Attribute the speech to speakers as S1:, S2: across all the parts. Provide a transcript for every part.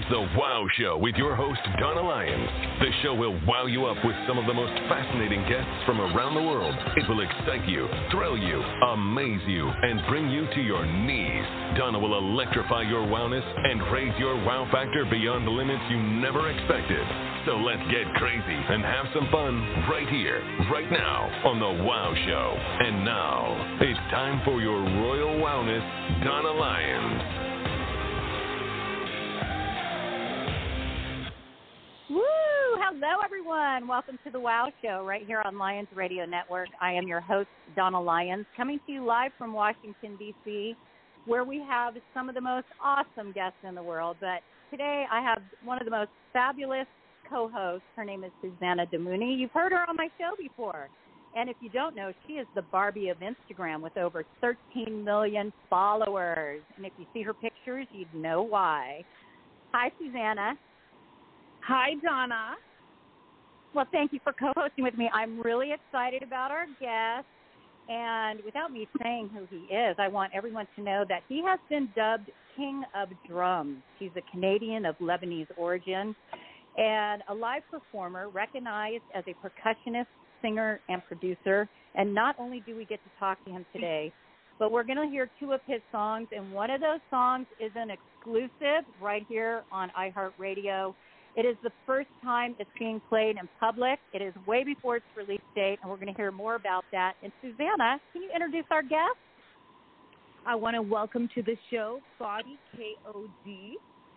S1: It's the Wow Show with your host, Donna Lyons. The show will wow you up with some of the most fascinating guests from around the world. It will excite you, thrill you, amaze you, and bring you to your knees. Donna will electrify your wowness and raise your wow factor beyond the limits you never expected. So let's get crazy and have some fun right here, right now on the Wow Show. And now, it's time for your royal wowness, Donna Lyons.
S2: Everyone. Welcome to the Wow Show right here on Lyons Radio Network. I am your host, Donna Lyons, coming to you live from Washington, D.C., where we have some of the most awesome guests in the world. But today I have one of the most fabulous co hosts. Her name is Susana Damouni. You've heard her on my show before. And if you don't know, she is the Barbie of Instagram with over 13 million followers. And if you see her pictures, you'd know why. Hi, Susana.
S3: Hi, Donna.
S2: Well, thank you for co hosting with me. I'm really excited about our guest. And without me saying who he is, I want everyone to know that he has been dubbed King of Drums. He's a Canadian of Lebanese origin and a live performer recognized as a percussionist, singer, and producer. And not only do we get to talk to him today, but we're going to hear two of his songs. And one of those songs is an exclusive right here on iHeartRadio. It is the first time it's being played in public. It is way before its release date, and we're going to hear more about that. And Susana, can you introduce our guest?
S3: I want to welcome to the show Fadi K.O.D.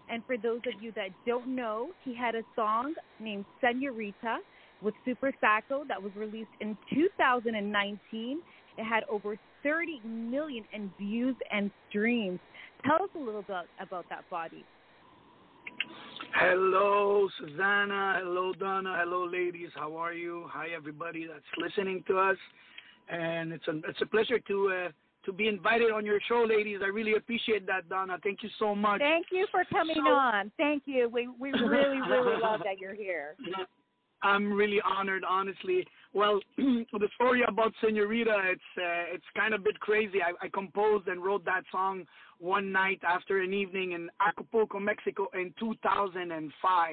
S3: And for those of you that don't know, he had a song named Senorita with Super Sako that was released in 2019. It had over 30 million in views and streams. Tell us a little bit about that, Fadi.
S4: Hello, Susana. Hello, Donna. Hello, ladies. How are you? Hi, everybody that's listening to us. And it's a it's a pleasure to uh, to be invited on your show, ladies. I really appreciate that, Donna. Thank you so much.
S2: Thank you for coming
S4: So-
S2: on. Thank you. We we really really love that you're here.
S4: I'm really honored, honestly. Well, the story about Senorita, it's uh, it's kind of a bit crazy. I, I composed and wrote that song one night after an evening in Acapulco, Mexico, in 2005,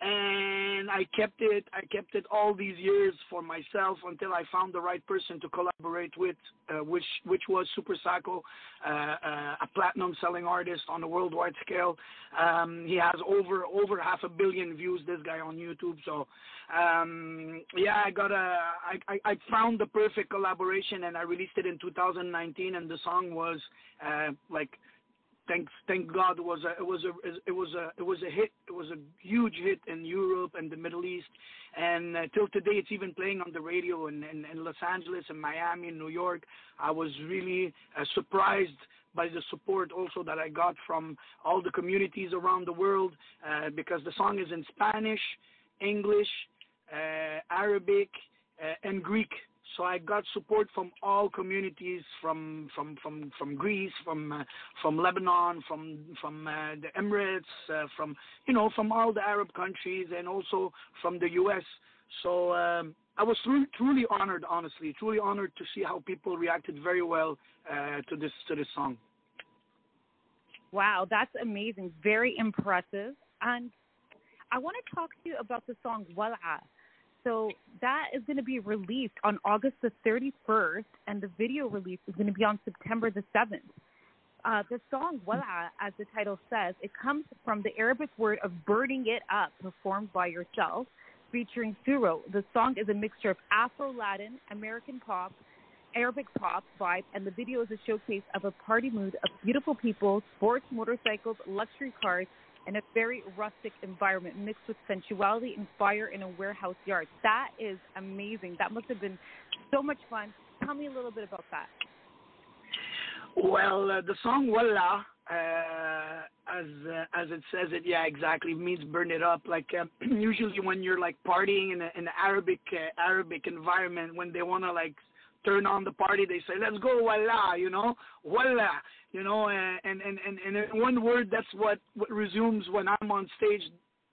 S4: and I kept it. I kept it all these years for myself until I found the right person to collaborate with, uh, which which was Super Sako, uh, uh, a platinum selling artist on a worldwide scale. Um, he has over over half a billion views. This guy on YouTube. So um, yeah, I got a. I, I I found the perfect collaboration and I released it in 2019. And the song was uh, like thanks thank God it was a it was a it was a it was a hit. It was a huge hit in Europe and the Middle East. And uh, till today it's even playing on the radio in, in, in Los Angeles and Miami and New York. I was really uh, surprised by the support also that I got from all the communities around the world uh, because the song is in Spanish English uh, Arabic uh, and Greek so I got support from all communities, from from from from Greece, from uh, from Lebanon, from from uh, the Emirates, uh, from you know from all the Arab countries, and also from the U.S. So um, I was truly, truly honored, honestly, truly honored to see how people reacted very well uh, to this to this song.
S3: Wow, that's amazing. Very impressive. And I want to talk to you about the song Wala. So that is going to be released on August the 31st, and the video release is going to be on September the 7th. Uh, the song Wala, as the title says, it comes from the Arabic word of burning it up, performed by yourself, featuring Suro. The song is a mixture of Afro-Latin, American pop, Arabic pop vibe, and the video is a showcase of a party mood of beautiful people, sports, motorcycles, luxury cars, and a very rustic environment mixed with sensuality and fire in a warehouse yard. That is amazing. That must have been so much fun. Tell me a little bit about that.
S4: Well, uh, the song Walla uh, as uh, as it says it, yeah, exactly. Means burn it up. Like uh, usually when you're like partying in, in an Arabic uh, Arabic environment, when they wanna like turn on the party, they say, "Let's go, voila," you know, voila, you know, and and and and in one word, that's what what resumes when I'm on stage.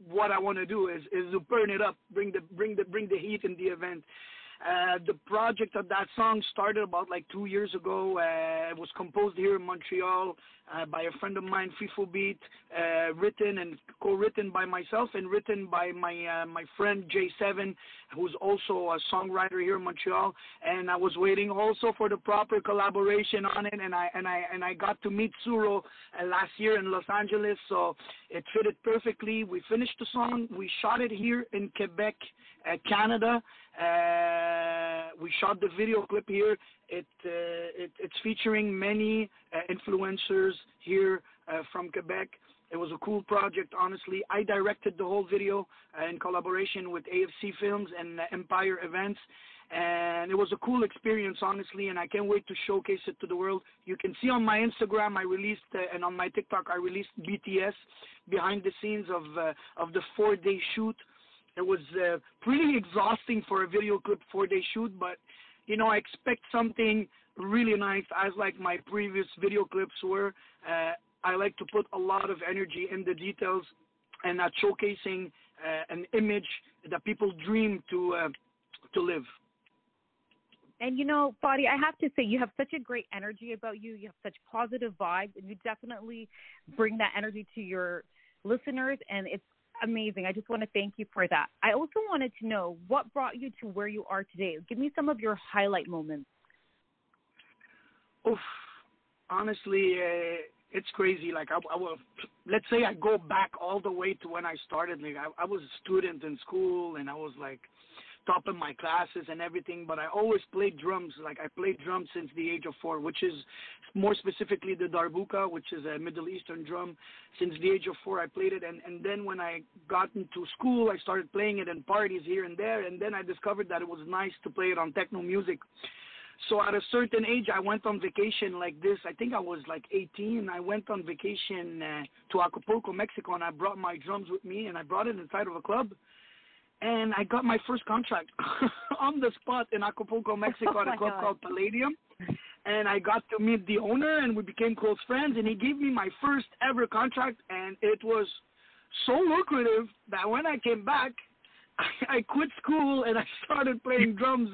S4: What I want to do is is to burn it up, bring the bring the bring the heat in the event. Uh, the project of that song started about like two years ago. Uh, it was composed here in Montreal uh, by a friend of mine, FIFO Beat, uh, written and co-written by myself and written by my uh, my friend J7, who's also a songwriter here in Montreal. And I was waiting also for the proper collaboration on it, and I and I and I got to meet Suro last year in Los Angeles, so it fitted perfectly. We finished the song. We shot it here in Quebec, Canada. Uh, we shot the video clip here. It, uh, it it's featuring many uh, influencers here from Quebec. It was a cool project, honestly. I directed the whole video uh, in collaboration with AFC Films and uh, Empire Events, and it was a cool experience, honestly. And I can't wait to showcase it to the world. You can see on my Instagram, I released, uh, and on my TikTok, I released BTS behind the scenes of of the four-day shoot. It was uh, pretty exhausting for a video clip four-day shoot, but you know, I expect something really nice as like my previous video clips were. Uh, I like to put a lot of energy in the details and not showcasing uh, an image that people dream to uh, to live.
S3: And you know, Fadi, I have to say, you have such a great energy about you. You have such positive vibes, and you definitely bring that energy to your listeners. And it's amazing. I just want to thank you for that. I also wanted to know what brought you to where you are today. Give me some of your highlight moments.
S4: Oof, honestly, uh, it's crazy. Like I, I will, let's say I go back all the way to when I started. Like I, I was a student in school, and I was like top in my classes and everything, but I always played drums. Like I played drums since the age of four, which is more specifically the darbuka, which is a Middle Eastern drum. Since the age of four, I played it, and and then when I got into school, I started playing it in parties here and there, and then I discovered that it was nice to play it on techno music. So at a certain age, I went on vacation like this. I think I was like 18. I went on vacation uh, to Acapulco, Mexico, and I brought my drums with me, and I brought it inside of a club and I got my first contract on the spot in Acapulco, oh Mexico,
S2: oh
S4: at a club
S2: God.
S4: called Palladium. And I got to meet the owner, and we became close friends. And he gave me my first ever contract, and it was so lucrative that when I came back, I, I quit school and I started playing drums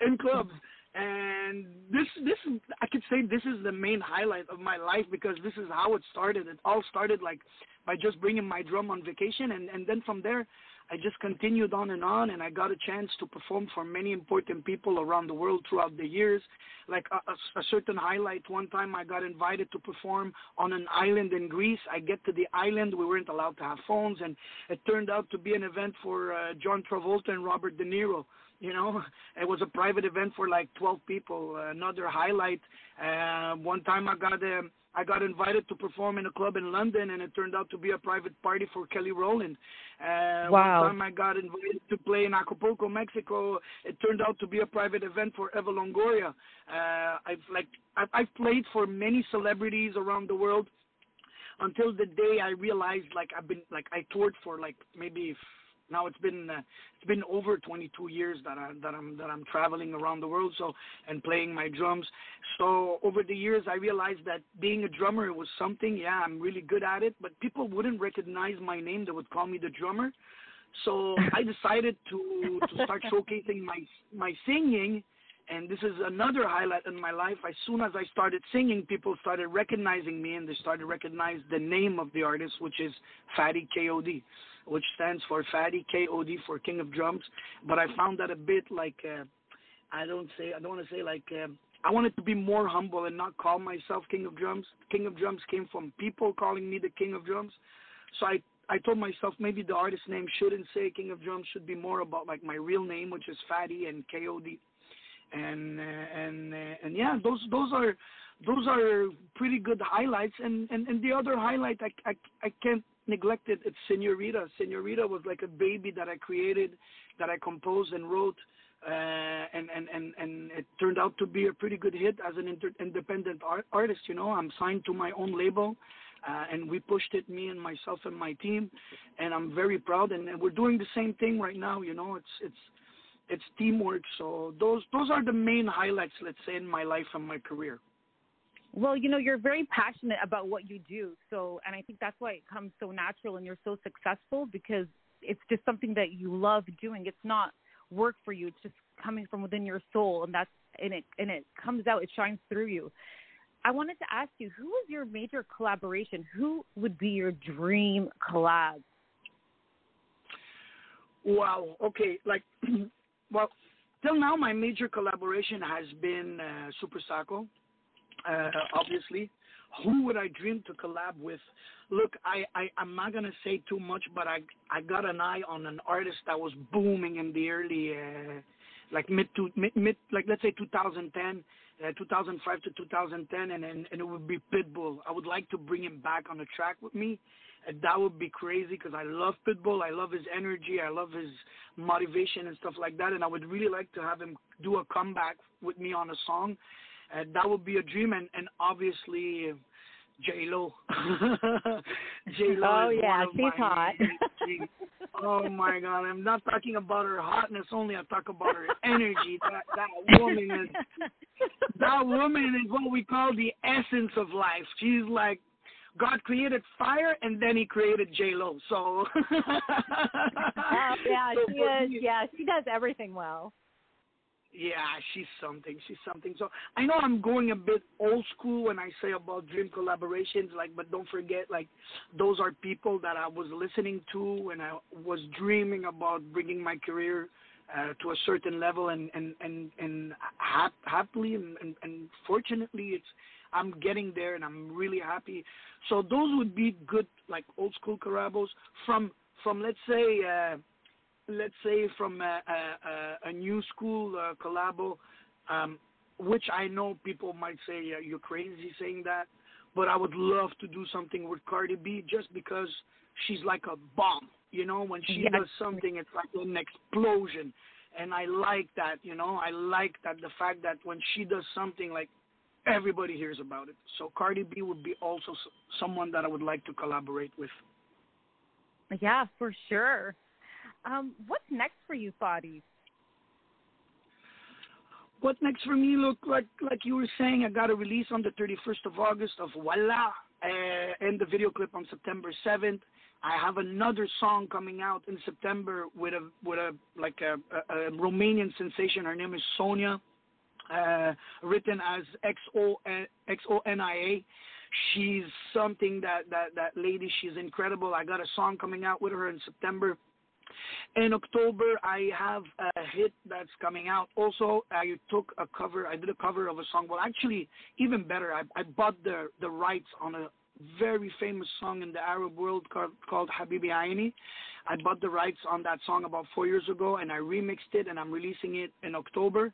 S4: in clubs. And this, this, I could say this is the main highlight of my life because this is how it started. It all started like by just bringing my drum on vacation, and and then from there, I just continued on and on, and I got a chance to perform for many important people around the world throughout the years. Like a, a, a certain highlight, one time I got invited to perform on an island in Greece. I get to the island, we weren't allowed to have phones, and it turned out to be an event for uh, John Travolta and Robert De Niro. You know, it was a private event for like 12 people. Another highlight, uh, one time I got a I got invited to perform in a club in London, and it turned out to be a private party for Kelly Rowland. Uh,
S3: Wow.
S4: One time I got invited to play in Acapulco, Mexico. It turned out to be a private event for Eva Longoria. Uh, I've like I've, I've played for many celebrities around the world until the day I realized like I've been like I toured for like maybe now it's been uh, it's been over 22 years that I that I'm that I'm traveling around the world so and playing my drums. So over the years I realized that being a drummer it was something. Yeah, I'm really good at it, but people wouldn't recognize my name. They would call me the drummer. So I decided to to start showcasing my my singing and this is another highlight in my life. As soon as I started singing, people started recognizing me, and they started recognize the name of the artist, which is Fadi KOD, which stands for Fadi KOD for King of Drums. But I found that a bit like uh, I don't say I don't want to say like uh, I wanted to be more humble and not call myself King of Drums. King of Drums came from people calling me the King of Drums, so I I told myself maybe the artist name shouldn't say King of Drums, should be more about like my real name, which is Fadi and KOD and uh, and uh, and yeah, those those are those are pretty good highlights. And and, and the other highlight I, I I can't neglect it. It's Senorita. Senorita was like a baby that I created, that I composed and wrote uh, and and and and it turned out to be a pretty good hit as an inter- independent art- artist. You know, I'm signed to my own label. Uh, and we pushed it, me and myself and my team, and I'm very proud. And, and we're doing the same thing right now. You know, it's it's it's teamwork. So those those are the main highlights, let's say, in my life and my career.
S3: Well, you know, you're very passionate about what you do. So, and I think that's why it comes so natural and you're so successful because it's just something that you love doing. It's not work for you. It's just coming from within your soul and that's and it and it comes out, it shines through you. I wanted to ask you, who is your major collaboration? Who would be your dream collab?
S4: Wow. Okay. Like, well, till now, my major collaboration has been uh, Super Sako, uh, obviously. Who would I dream to collab with? Look, I, I I'm not gonna say too much, but I I got an eye on an artist that was booming in the early, uh, like mid to mid, mid like let's say 2010 uh, 2005 to 2010, and, and and it would be Pitbull. I would like to bring him back on the track with me. And that would be crazy because I love Pitbull. I love his energy. I love his motivation and stuff like that. And I would really like to have him do a comeback with me on a song. And that would be a dream. And and obviously. J Lo. J Lo.
S2: Oh yeah, she's hot.
S4: oh my God, I'm not talking about her hotness only. I talk about her energy. That that woman is that woman is what we call the essence of life. She's like God created fire and then he created J Lo. So
S2: oh, yeah, so she is. Me, yeah, she does everything well.
S4: Yeah, she's something. She's something. So I know I'm going a bit old school when I say about dream collaborations, like, but don't forget, like, those are people that I was listening to when I was dreaming about bringing my career uh, to a certain level, and and and and hap- happily and, and and fortunately, it's I'm getting there, and I'm really happy. So those would be good, like old school collabos from from let's say. Uh, let's say from a, a, a new school uh, collabo, um, which I know people might say yeah, you're crazy saying that, but I would love to do something with Cardi B just because she's like a bomb. You know, when she yes. does something, it's like an explosion, and I like that. You know, I like that the fact that when she does something, like everybody hears about it. So Cardi B would be also someone that I would like to collaborate with.
S3: Yeah, for sure. Um, what's next for you, Fadi?
S4: What next for me? Look, like like you were saying, I got a release on the 31st of August of Voila, uh, and the video clip on September 7th. I have another song coming out in September with a with a like a, a, a Romanian sensation. Her name is Sonia, uh, written as X O X O N I A. She's something that that that lady. She's incredible. I got a song coming out with her in September. In October, I have a hit that's coming out. Also, I took a cover. I did a cover of a song. Well, actually, even better, I, I bought the the rights on a very famous song in the Arab world called, called Habibi Aini. I bought the rights on that song about four years ago, and I remixed it, and I'm releasing it in October.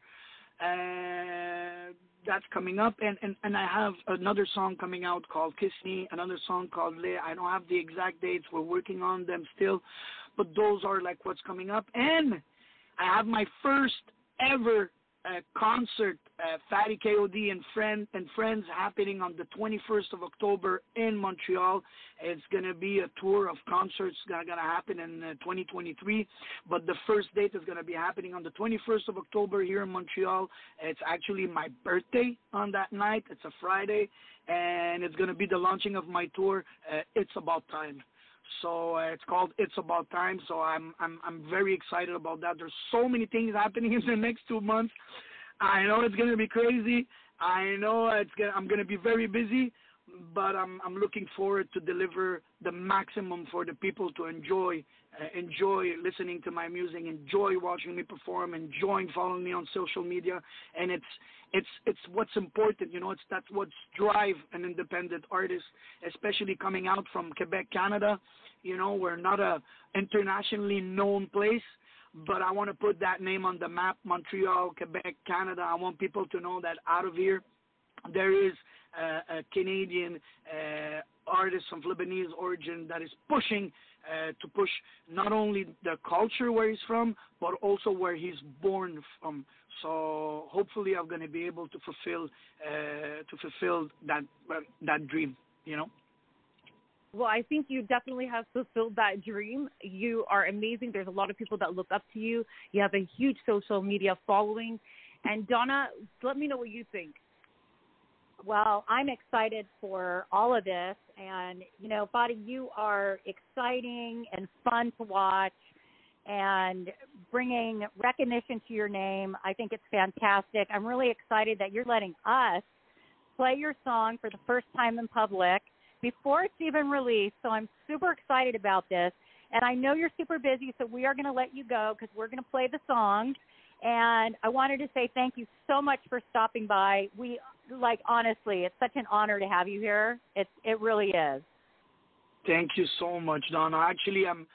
S4: Uh, that's coming up, and, and, and I have another song coming out called Kiss Me, another song called Le. I don't have the exact dates. We're working on them still but those are like what's coming up. And I have my first ever uh, concert, uh, Fadi KOD and friend and friends, happening on the 21st of October in Montreal. It's gonna be a tour of concerts gonna, gonna happen in uh, 2023, but the first date is gonna be happening on the 21st of October here in Montreal. It's actually my birthday on that night. It's a Friday, and it's gonna be the launching of my tour. Uh, it's about time. So uh, it's called It's About Time. So I'm I'm I'm very excited about that. There's so many things happening in the next two months. I know it's gonna be crazy. I know it's gonna, I'm gonna be very busy, but I'm I'm looking forward to deliver the maximum for the people to enjoy enjoy listening to my music, enjoy watching me perform, enjoy following me on social media, and it's it's it's what's important, you know. It's that's what's drive an independent artist, especially coming out from Quebec, Canada. You know, we're not a internationally known place, but I want to put that name on the map. Montreal, Quebec, Canada. I want people to know that out of here, there is uh, a Canadian uh, artist of Lebanese origin that is pushing uh, to push not only the culture where he's from, but also where he's born from. So hopefully, I'm going to be able to fulfill uh, to fulfill that uh, that dream. You know.
S3: Well, I think you definitely have fulfilled that dream. You are amazing. There's a lot of people that look up to you. You have a huge social media following. And Donna, let me know what you think.
S2: Well, I'm excited for all of this. And, you know, Fadi, you are exciting and fun to watch and bringing recognition to your name. I think it's fantastic. I'm really excited that you're letting us play your song for the first time in public before it's even released. So I'm super excited about this. And I know you're super busy, so we are going to let you go because we're going to play the song. And I wanted to say thank you so much for stopping by. We like honestly, it's such an honor to have you here. It it really is.
S4: Thank you so much, Donna. Actually, I'm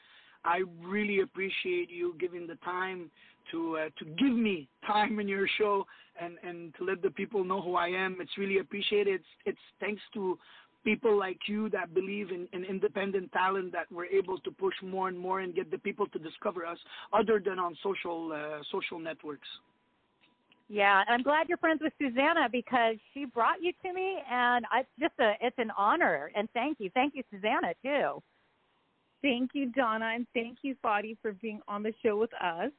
S4: I really appreciate you giving the time to uh, to give me time in your show and and to let the people know who I am. It's really appreciated. It's it's thanks to people like you that believe in, in independent talent that we're able to push more and more and get the people to discover us other than on social uh, social networks.
S2: Yeah, I'm glad you're friends with Susana because she brought you to me, and it's just a it's an honor. And thank you, thank you, Susana too.
S3: Thank you, Donna, and thank you, Fadi, for being on the show with us.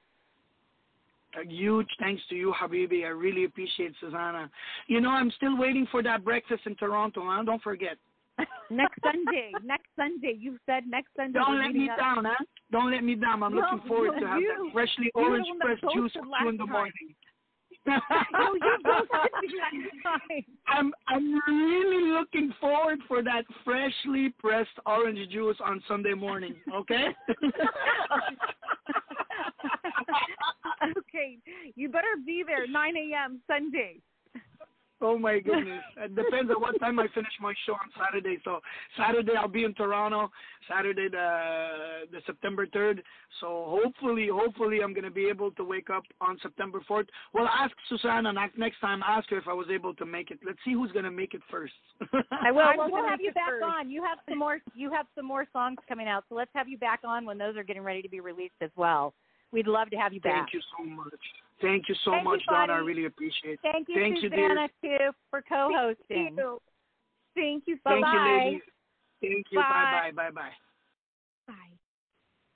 S4: A huge thanks to you, Habibi. I really appreciate Susana. You know, I'm still waiting for that breakfast in Toronto, huh? Don't forget.
S3: next Sunday. Next Sunday. You said next Sunday.
S4: Don't let me up. down, huh? Don't let me down. I'm no, looking forward
S3: no,
S4: to have
S3: you,
S4: that freshly orange pressed juice in the morning.
S3: No, you.
S4: I'm I'm really looking forward for that freshly pressed orange juice on Sunday morning. Okay.
S3: okay, you better be there 9 a.m. Sunday.
S4: Oh my goodness! It depends on what time I finish my show on Saturday. So Saturday I'll be in Toronto. Saturday the the September third. So hopefully, hopefully I'm gonna be able to wake up on September fourth. Well, ask Susana next time. Ask her if I was able to make it. Let's see who's gonna make it first.
S2: I will. Well, we'll have you back first. on. You have some more. You have some more songs coming out. So let's have you back on when those are getting ready to be released as well. We'd love to have you back.
S4: Thank you so much. Thank you so
S2: Thank
S4: much,
S2: you,
S4: Donna. I really appreciate it.
S2: Thank you,
S4: Thank
S2: Susana,
S4: you,
S2: too, for co-hosting.
S3: Thank you. Thank you.
S4: Thank
S2: bye
S4: you, ladies. Thank you.
S3: Bye.
S4: Bye. Bye. Bye.
S3: Bye.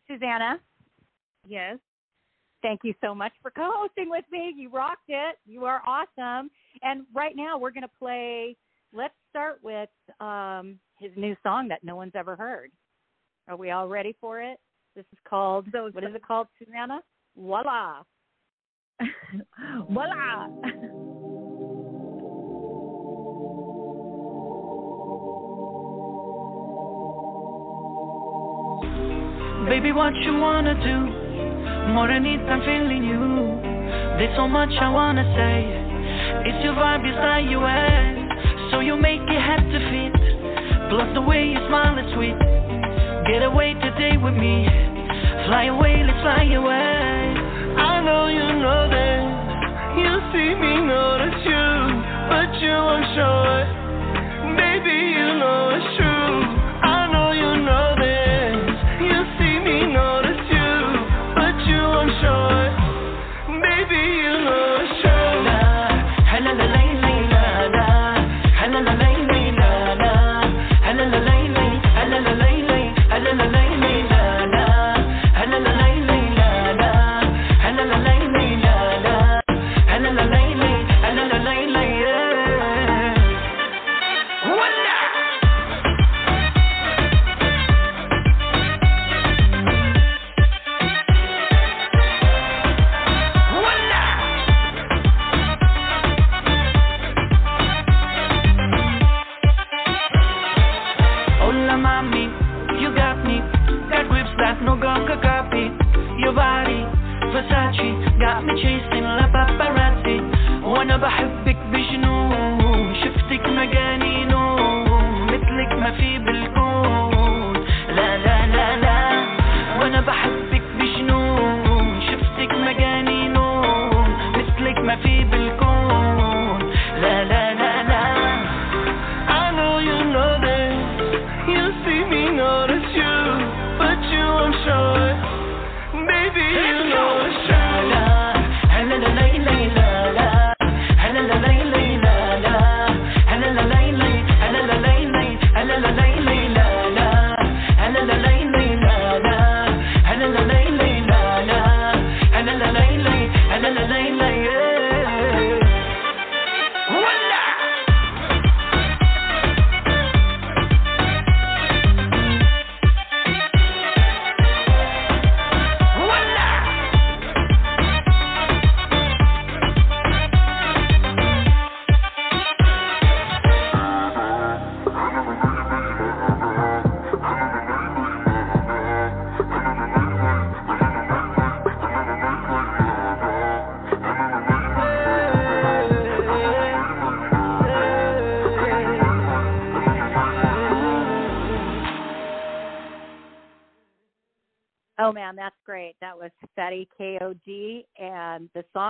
S2: Susana.
S3: Yes.
S2: Thank you so much for co-hosting with me. You rocked it. You are awesome. And right now we're going to play. Let's start with um, his new song that no one's ever heard. Are we all ready for it? This is called.
S3: So,
S2: what is it called, Susana? Voila.
S3: Voila.
S5: Baby, what you wanna do? More than it, I'm feeling you. There's so much I wanna say. It's your vibe, you style you wear. So you make it have to fit. Plus the way you smile is sweet. Get away today with me. Fly away, let's fly away. I know you know that. You see me notice you, but you won't show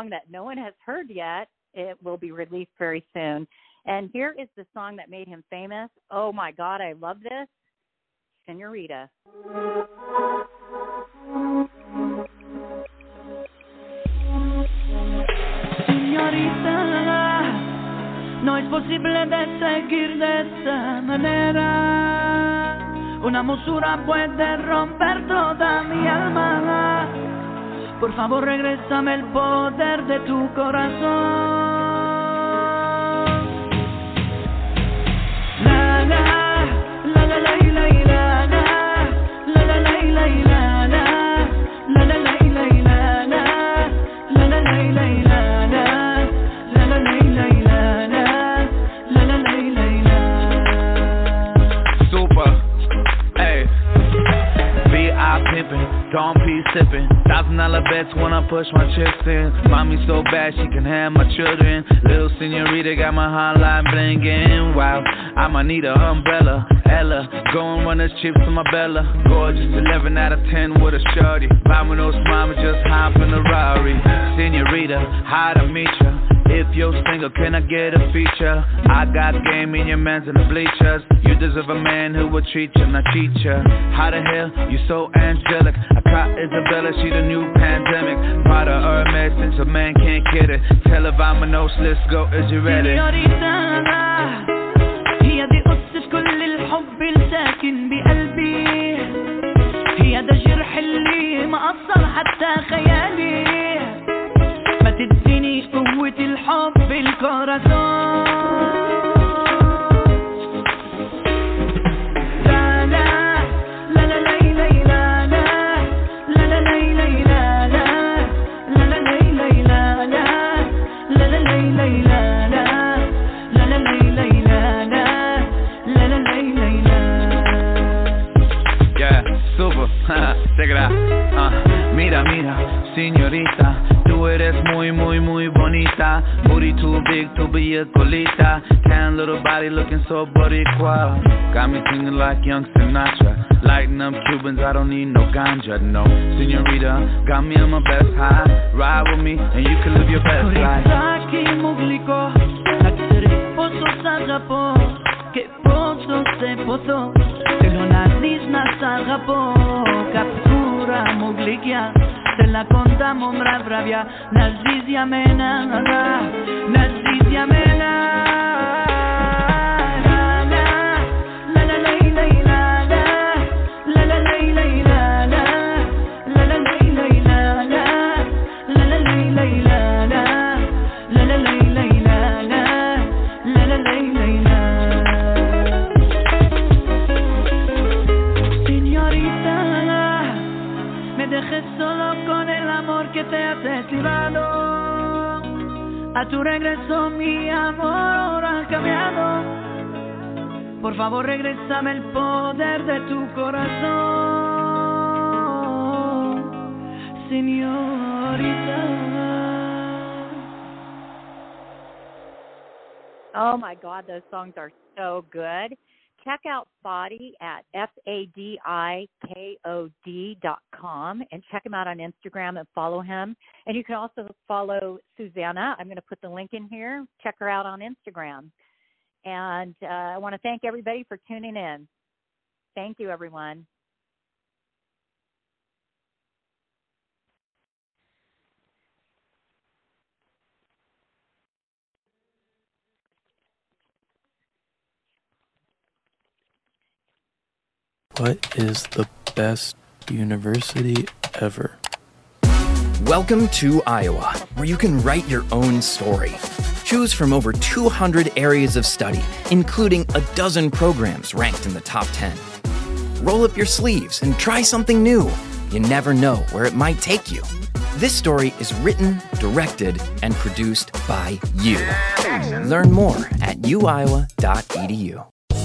S2: song that no one has heard yet. It will be released very soon. And here is the song that made him famous. Oh my God, I love this. Senorita.
S5: Señorita, no es posible de seguir de esta manera. Una musura puede romper toda mi alma. Por favor, regrésame el poder de tu corazón.
S6: Dom P sippin', thousand dollar bets when I push my chips in. Mommy so bad she can have my children. Little senorita got my hotline blingin'. Wow, I might need a umbrella. Ella, go and run those chips to my Bella. Gorgeous, 11 out of 10 with a shorty. Vamanos mama just hop in the Rari. Senorita, how to meet ya? If you're single, can I get a feature? I got game in your man's in the bleachers. You deserve a man who will treat you, not cheat you. How the hell you so angelic? I caught Isabella, she the new pandemic. Part of Hermes, since a man can't get it. Tell her Vamanos, let's go, is you ready?
S5: سينيوريتا هي دي قصة كل الحب الساكن بقلبي هي ده الجرح اللي مقصر حتى
S6: rompe el corazón. singing like young Sinatra. Lighting up Cubans, I don't need no ganja, no. Senorita, got me on my best high. Ride with me, and you can live your best life.
S5: Και πόσο σε ποθώ Θέλω να δεις σ' αγαπώ Καπτούρα μου γλυκιά κοντά μου μρα Να ζεις για Να ζεις για Tu regreso mi amor ha cambiado. Por favor, regrésame el poder de tu corazón, señorita.
S2: Oh my God, those songs are so good. Check out Fadi at F A D I K O D dot com and check him out on Instagram and follow him. And you can also follow Susana. I'm going to put the link in here. Check her out on Instagram. And uh, I want to thank everybody for tuning in. Thank you, everyone.
S7: What is the best university ever?
S8: Welcome to Iowa, where you can write your own story. Choose from over 200 areas of study, including a dozen programs ranked in the top 10. Roll up your sleeves and try something new. You never know where it might take you. This story is written, directed, and produced by you. Learn more at uiowa.edu.